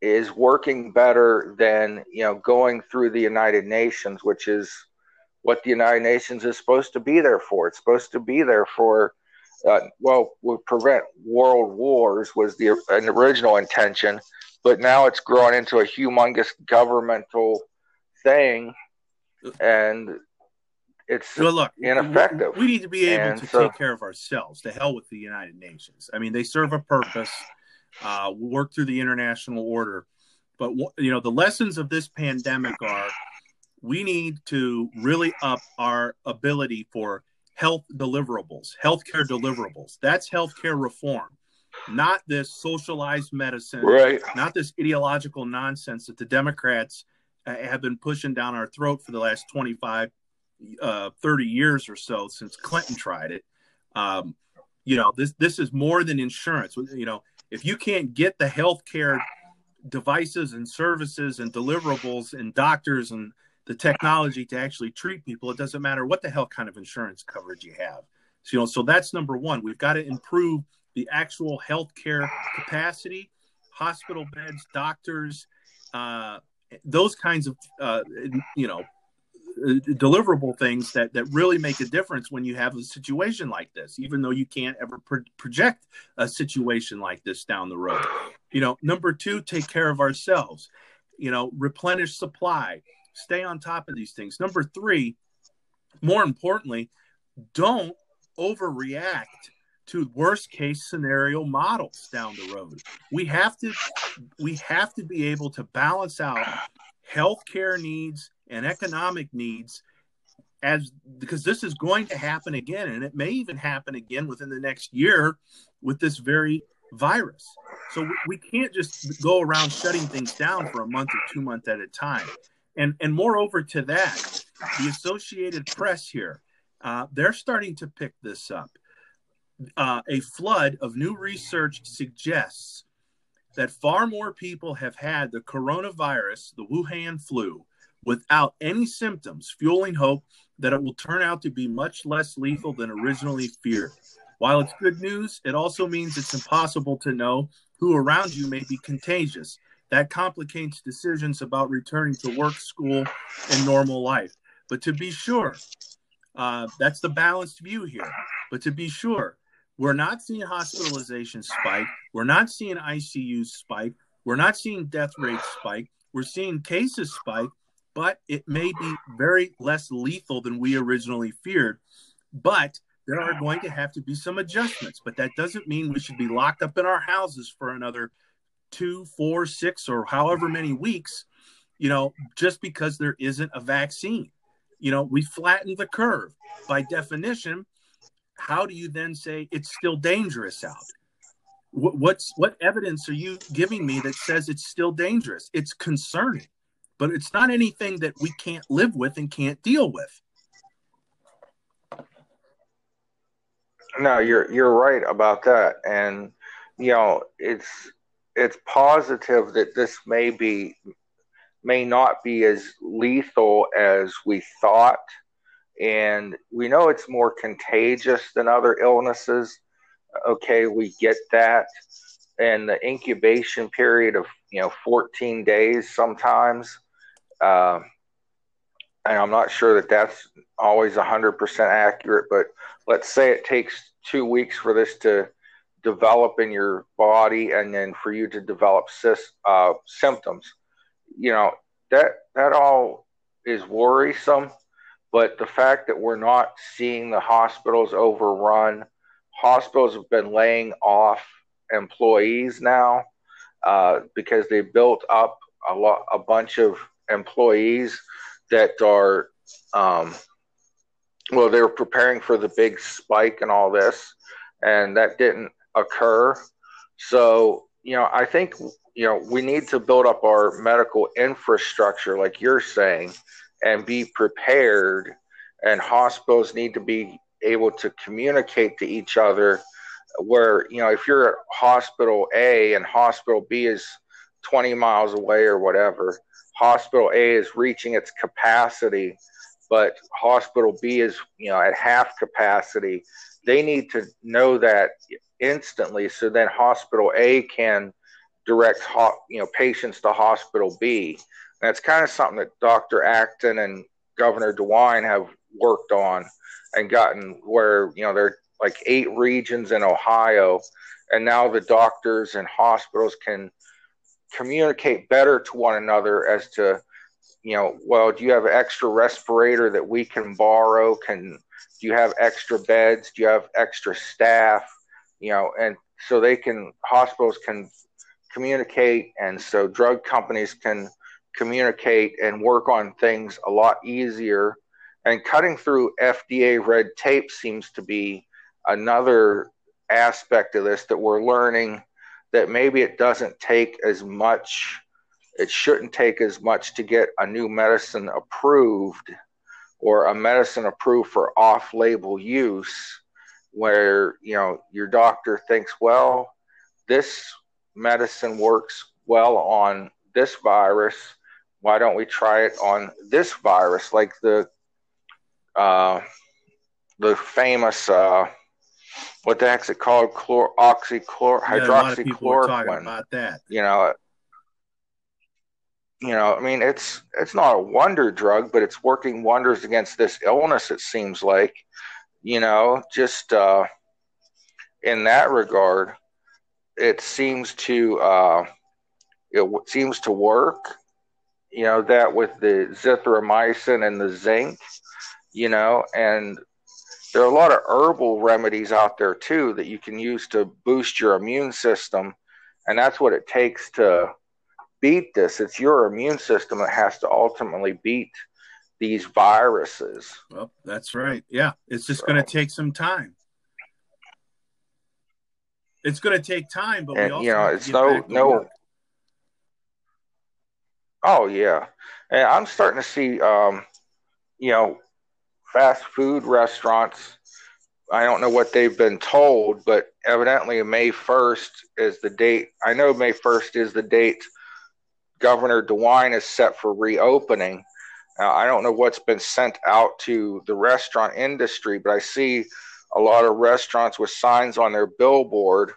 is working better than you know going through the United Nations, which is what the United Nations is supposed to be there for. It's supposed to be there for uh, well, would prevent world wars was the an original intention, but now it's grown into a humongous governmental thing, and it's well, look, ineffective. We need to be able and to so, take care of ourselves. To hell with the United Nations. I mean, they serve a purpose. Uh, work through the international order, but you know the lessons of this pandemic are we need to really up our ability for health deliverables, healthcare deliverables. That's healthcare reform, not this socialized medicine, right? Not this ideological nonsense that the Democrats uh, have been pushing down our throat for the last 25 uh, 30 years or so since Clinton tried it. Um, you know, this this is more than insurance. You know, if you can't get the healthcare devices and services and deliverables and doctors and the technology to actually treat people, it doesn't matter what the hell kind of insurance coverage you have. So, you know, so that's number one. We've got to improve the actual healthcare capacity, hospital beds, doctors, uh, those kinds of, uh, you know, Uh, deliverable things that that really make a difference when you have a situation like this even though you can't ever pro- project a situation like this down the road. You know number 2 take care of ourselves. You know replenish supply. Stay on top of these things. Number 3 more importantly don't overreact to worst case scenario models down the road. We have to we have to be able to balance out healthcare needs and economic needs as because this is going to happen again, and it may even happen again within the next year with this very virus. So we can't just go around shutting things down for a month or two months at a time. And and moreover to that, the Associated Press here, uh, they're starting to pick this up. Uh, a flood of new research suggests that far more people have had the coronavirus, the Wuhan flu, without any symptoms, fueling hope that it will turn out to be much less lethal than originally feared. While it's good news, it also means it's impossible to know who around you may be contagious. That complicates decisions about returning to work, school, and normal life. But to be sure, uh, that's the balanced view here. But to be sure, we're not seeing hospitalization spike. We're not seeing ICU spike. We're not seeing death rates spike. We're seeing cases spike, but it may be very less lethal than we originally feared. But there are going to have to be some adjustments. But that doesn't mean we should be locked up in our houses for another two, four, six, or however many weeks, you know, just because there isn't a vaccine. You know, we flattened the curve. By definition, how do you then say it's still dangerous out? What's what evidence are you giving me that says it's still dangerous? It's concerning, but it's not anything that we can't live with and can't deal with. No, you're you're right about that, and you know it's it's positive that this may be may not be as lethal as we thought and we know it's more contagious than other illnesses. Okay, we get that. And the incubation period of you know 14 days sometimes, uh, and I'm not sure that that's always 100% accurate, but let's say it takes two weeks for this to develop in your body and then for you to develop uh, symptoms. You know that that all is worrisome but the fact that we're not seeing the hospitals overrun, hospitals have been laying off employees now uh, because they built up a lot, a bunch of employees that are, um, well, they were preparing for the big spike and all this, and that didn't occur. So, you know, I think, you know, we need to build up our medical infrastructure, like you're saying, and be prepared. And hospitals need to be able to communicate to each other. Where, you know, if you're at hospital A and hospital B is 20 miles away or whatever, hospital A is reaching its capacity, but hospital B is, you know, at half capacity. They need to know that instantly so then hospital A can direct ho- you know patients to hospital B that's kind of something that Dr. Acton and Governor DeWine have worked on and gotten where, you know, there are like eight regions in Ohio. And now the doctors and hospitals can communicate better to one another as to, you know, well, do you have an extra respirator that we can borrow? Can do you have extra beds? Do you have extra staff? You know, and so they can hospitals can communicate, and so drug companies can communicate and work on things a lot easier. And cutting through FDA red tape seems to be another aspect of this that we're learning that maybe it doesn't take as much, it shouldn't take as much to get a new medicine approved or a medicine approved for off label use where you know your doctor thinks well this medicine works well on this virus. Why don't we try it on this virus, like the uh, the famous uh, what the heck's it called? Chlor oxychlor yeah, hydroxychloroquine. about that. You know, you know. I mean, it's it's not a wonder drug, but it's working wonders against this illness. It seems like, you know, just uh, in that regard, it seems to uh, it seems to work you know, that with the azithromycin and the zinc, you know, and there are a lot of herbal remedies out there too that you can use to boost your immune system. And that's what it takes to beat this. It's your immune system that has to ultimately beat these viruses. Well, that's right. Yeah, it's just So- going to take some time. It's going to take time, but we And, also you know, it's no- no- work. Oh yeah, and I'm starting to see, um, you know, fast food restaurants. I don't know what they've been told, but evidently May 1st is the date. I know May 1st is the date Governor DeWine is set for reopening. Now, I don't know what's been sent out to the restaurant industry, but I see a lot of restaurants with signs on their billboard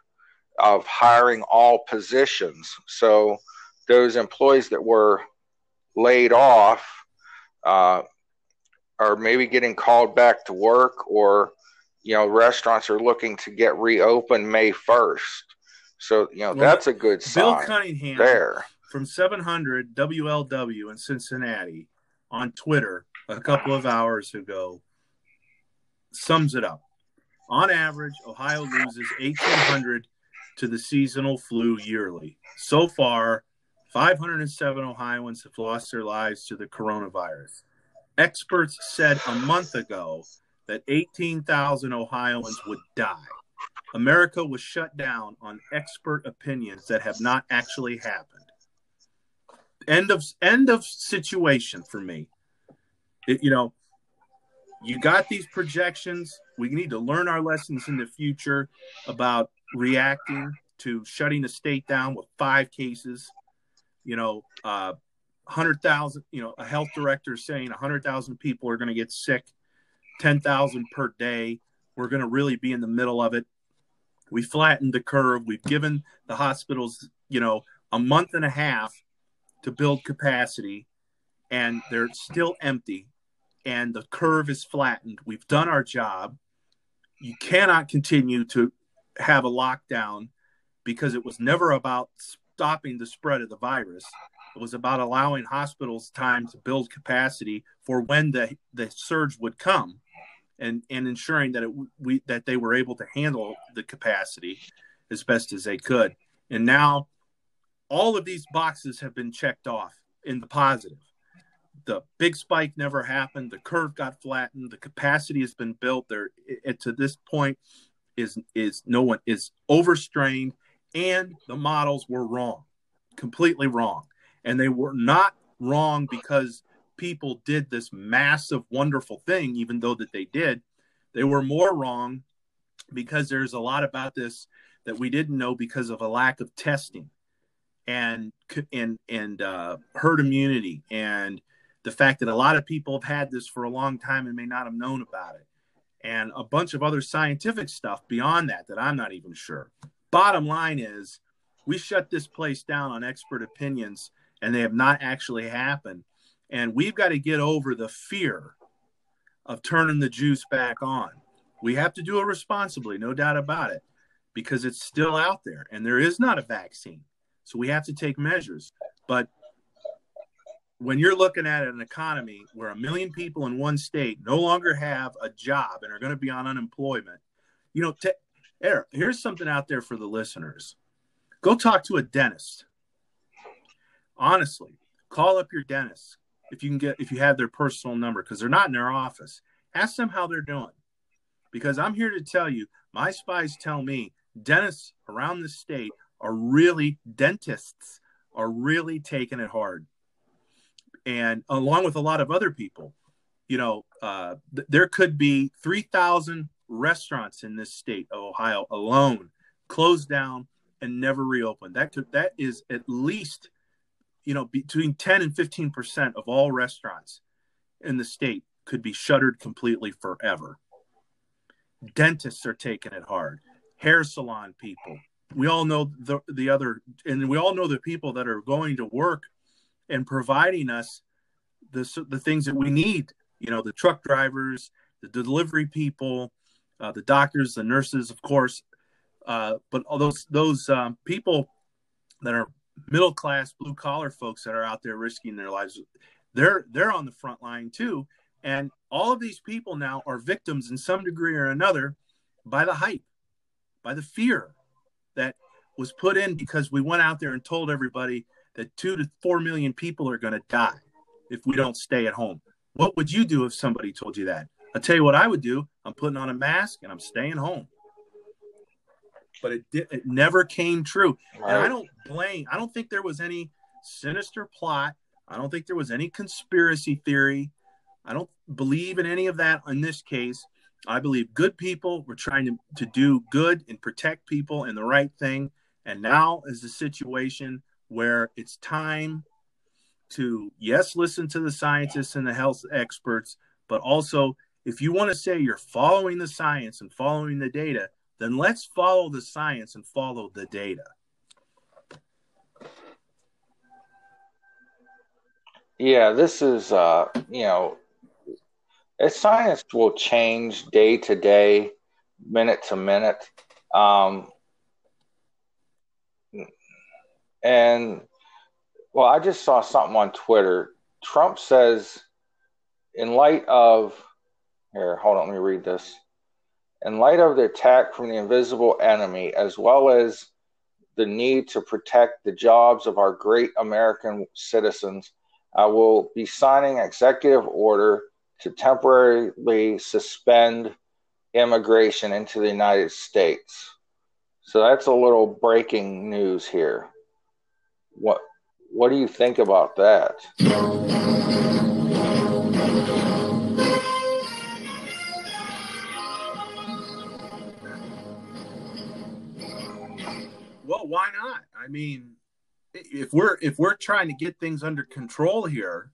of hiring all positions. So those employees that were laid off uh, are maybe getting called back to work, or you know, restaurants are looking to get reopened May 1st. So, you know, Well, that's a good sign. Bill sign Cunningham there. from 700 WLW in Cincinnati on Twitter a couple of hours ago sums it up. On average, Ohio loses 1,800 to the seasonal flu yearly. So far, 507 Ohioans have lost their lives to the coronavirus. Experts said a month ago that 18,000 Ohioans would die. America was shut down on expert opinions that have not actually happened. End of end of situation for me. It, you know, you got these projections. We need to learn our lessons in the future about reacting to shutting the state down with five cases. You know, uh, hundred thousand. You know, a health director saying hundred thousand people are going to get sick, ten thousand per day. We're going to really be in the middle of it. We flattened the curve. We've given the hospitals, you know, a month and a half to build capacity, and they're still empty. And the curve is flattened. We've done our job. You cannot continue to have a lockdown because it was never about stopping the spread of the virus. It was about allowing hospitals time to build capacity for when the, the surge would come and, and ensuring that it we that they were able to handle the capacity as best as they could. And now all of these boxes have been checked off in the positive. The big spike never happened. The curve got flattened. The capacity has been built. There, it, to this point, is is no one is overstrained, and the models were wrong, completely wrong, and they were not wrong because people did this massive, wonderful thing, even though that they did. They were more wrong because there's a lot about this that we didn't know because of a lack of testing and and and uh, herd immunity and the fact that a lot of people have had this for a long time and may not have known about it and a bunch of other scientific stuff beyond that that I'm not even sure. Bottom line is we shut this place down on expert opinions and they have not actually happened and we've got to get over the fear of turning the juice back on. We have to do it responsibly, no doubt about it, because it's still out there and there is not a vaccine. So we have to take measures. But when you're looking at an economy where a million people in one state no longer have a job and are going to be on unemployment, you know, t- Eric, here's something out there for the listeners. Go talk to a dentist. Honestly, call up your dentist if you can get if you have their personal number because they're not in their office. Ask them how they're doing. Because I'm here to tell you, my spies tell me dentists around the state are really dentists are really taking it hard and along with a lot of other people you know uh, th- there could be 3000 restaurants in this state of ohio alone closed down and never reopened that could that is at least you know between 10 and 15 percent of all restaurants in the state could be shuttered completely forever. Dentists are taking it hard. Hair salon people. We all know the the other and we all know the people that are going to work and providing us the the things that we need you know the truck drivers the delivery people uh, the doctors the nurses of course. Uh, but all those those um, people that are middle class blue collar folks that are out there risking their lives they're they're on the front line too and all of these people now are victims in some degree or another by the hype by the fear that was put in because we went out there and told everybody that two to four million people are going to die if we don't stay at home. What would you do if somebody told you that? I'll tell you what I would do. I'm putting on a mask and I'm staying home. But it did, it never came true. And I don't blame. I don't think there was any sinister plot. I don't think there was any conspiracy theory. I don't believe in any of that in this case. I believe good people were trying to, to do good and protect people and the right thing. And now is the situation where it's time to, yes, listen to the scientists and the health experts, but also if you want to say you're following the science and following the data, then let's follow the science and follow the data. Yeah, this is uh, you know, as science will change day to day, minute to minute. Um, and well, I just saw something on Twitter. Trump says, in light of here, hold on, let me read this. In light of the attack from the invisible enemy, as well as the need to protect the jobs of our great American citizens, I will be signing executive order to temporarily suspend immigration into the United States. So that's a little breaking news here. What what do you think about that? mean, if we're if we're trying to get things under control here,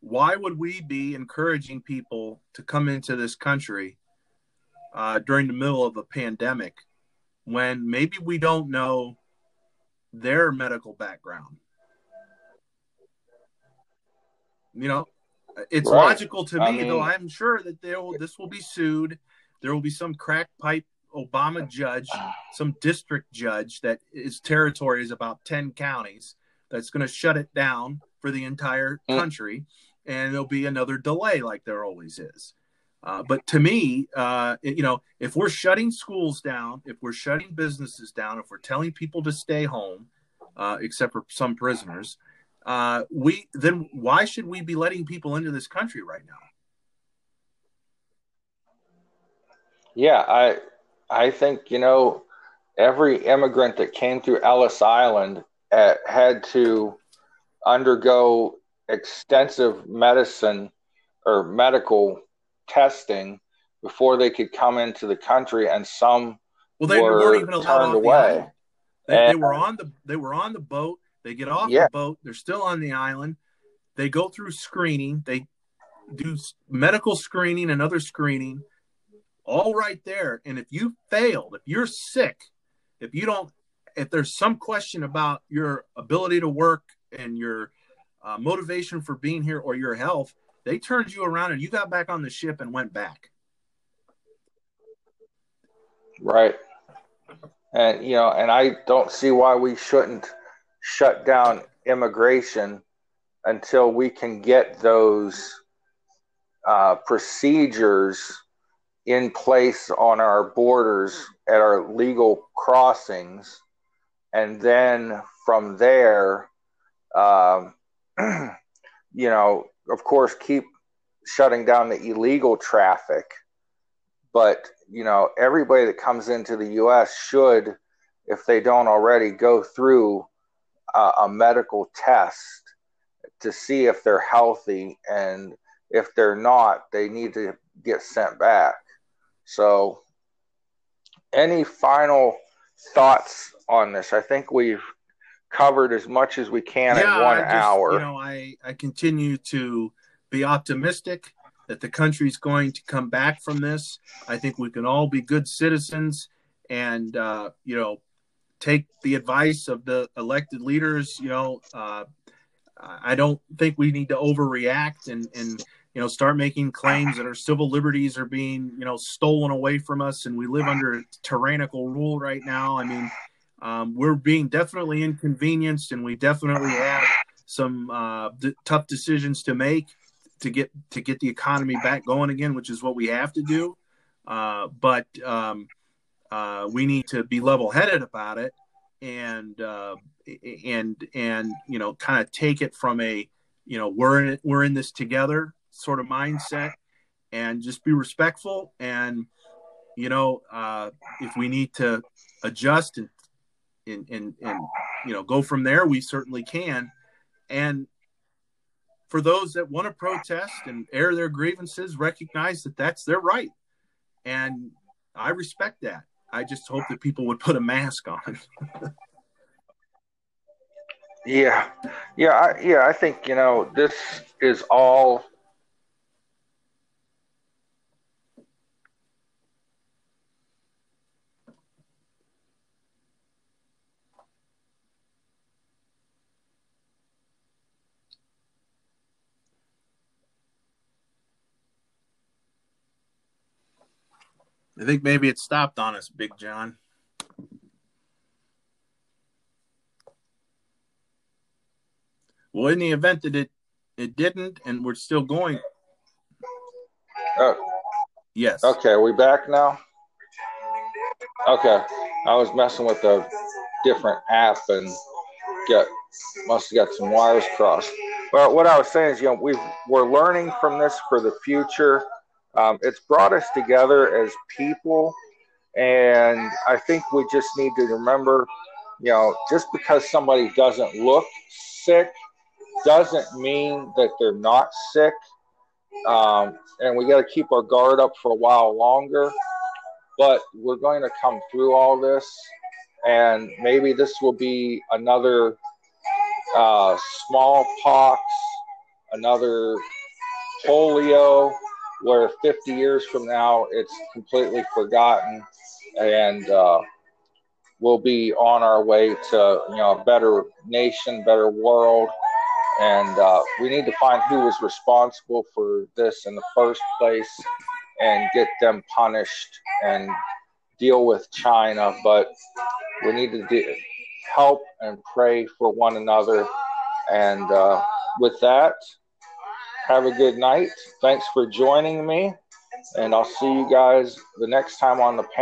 why would we be encouraging people to come into this country uh, during the middle of a pandemic when maybe we don't know their medical background? You know, it's Right. logical to me, I though. I'm sure that there will, this will be sued. There will be some crack pipe Obama judge, some district judge that his territory is about 10 counties that's going to shut it down for the entire Mm. country. And there'll be another delay like there always is. Uh, but to me, uh, you know, if we're shutting schools down, if we're shutting businesses down, if we're telling people to stay home, uh, except for some prisoners, uh, we then why should we be letting people into this country right now? Yeah, I I think you know every immigrant that came through Ellis Island uh, had to undergo extensive medicine or medical testing before they could come into the country, and some Well, they were weren't even allowed turned the away. island. They, they were on the they were on the boat. They get off Yeah. the boat. They're still on the island. They go through screening. They do medical screening and other screening, all right there. And if you failed, if you're sick, if you don't, if there's some question about your ability to work and your uh, motivation for being here or your health, they turned you around and you got back on the ship and went back. Right. And you know, and I don't see why we shouldn't shut down immigration until we can get those uh, procedures in place on our borders at our legal crossings, and then from there, um, you know, of course, keep shutting down the illegal traffic but you know everybody that comes into the U.S. should, if they don't already, go through a, a medical test to see if they're healthy, and if they're not, they need to get sent back. So, any final thoughts on this? I think we've covered as much as we can in one just, hour. You know, I I continue to be optimistic that the country's going to come back from this. I think we can all be good citizens and uh, you know take the advice of the elected leaders. You know, uh, I don't think we need to overreact and and you know start making claims that our civil liberties are being you know stolen away from us and we live under tyrannical rule right now. I mean, um, we're being definitely inconvenienced and we definitely have some uh, d- tough decisions to make to get to get the economy back going again, which is what we have to do. Uh, but um, uh, we need to be level-headed about it and uh, and and you know kind of take it from a you know we're in it, we're in this together sort of mindset and just be respectful. And, you know, uh, if we need to adjust and, and, and, and, you know, go from there, we certainly can. And for those that want to protest and air their grievances, recognize that that's their right. And I respect that. I just hope that people would put a mask on. Yeah, yeah, I, yeah. I think you know this is all. I think maybe it stopped on us, Big John. Well, in the event that it it didn't, and we're still going, Oh, yes. okay, we back now. Okay, I was messing with a different app and get must have got some wires crossed. But what I was saying is, you know, we we're learning from this for the future. Um, it's brought us together as people, and I think we just need to remember, you know, just because somebody doesn't look sick doesn't mean that they're not sick. Um, and we got to keep our guard up for a while longer. But we're going to come through all this, and maybe this will be another uh, smallpox, another polio, where 50 years from now it's completely forgotten, and uh, we'll be on our way to you know a better nation, better world and uh, we need to find who was responsible for this in the first place and get them punished and deal with China. But we need to de- help and pray for one another. And uh, with that, have a good night. Thanks for joining me, and I'll see you guys the next time on the panel.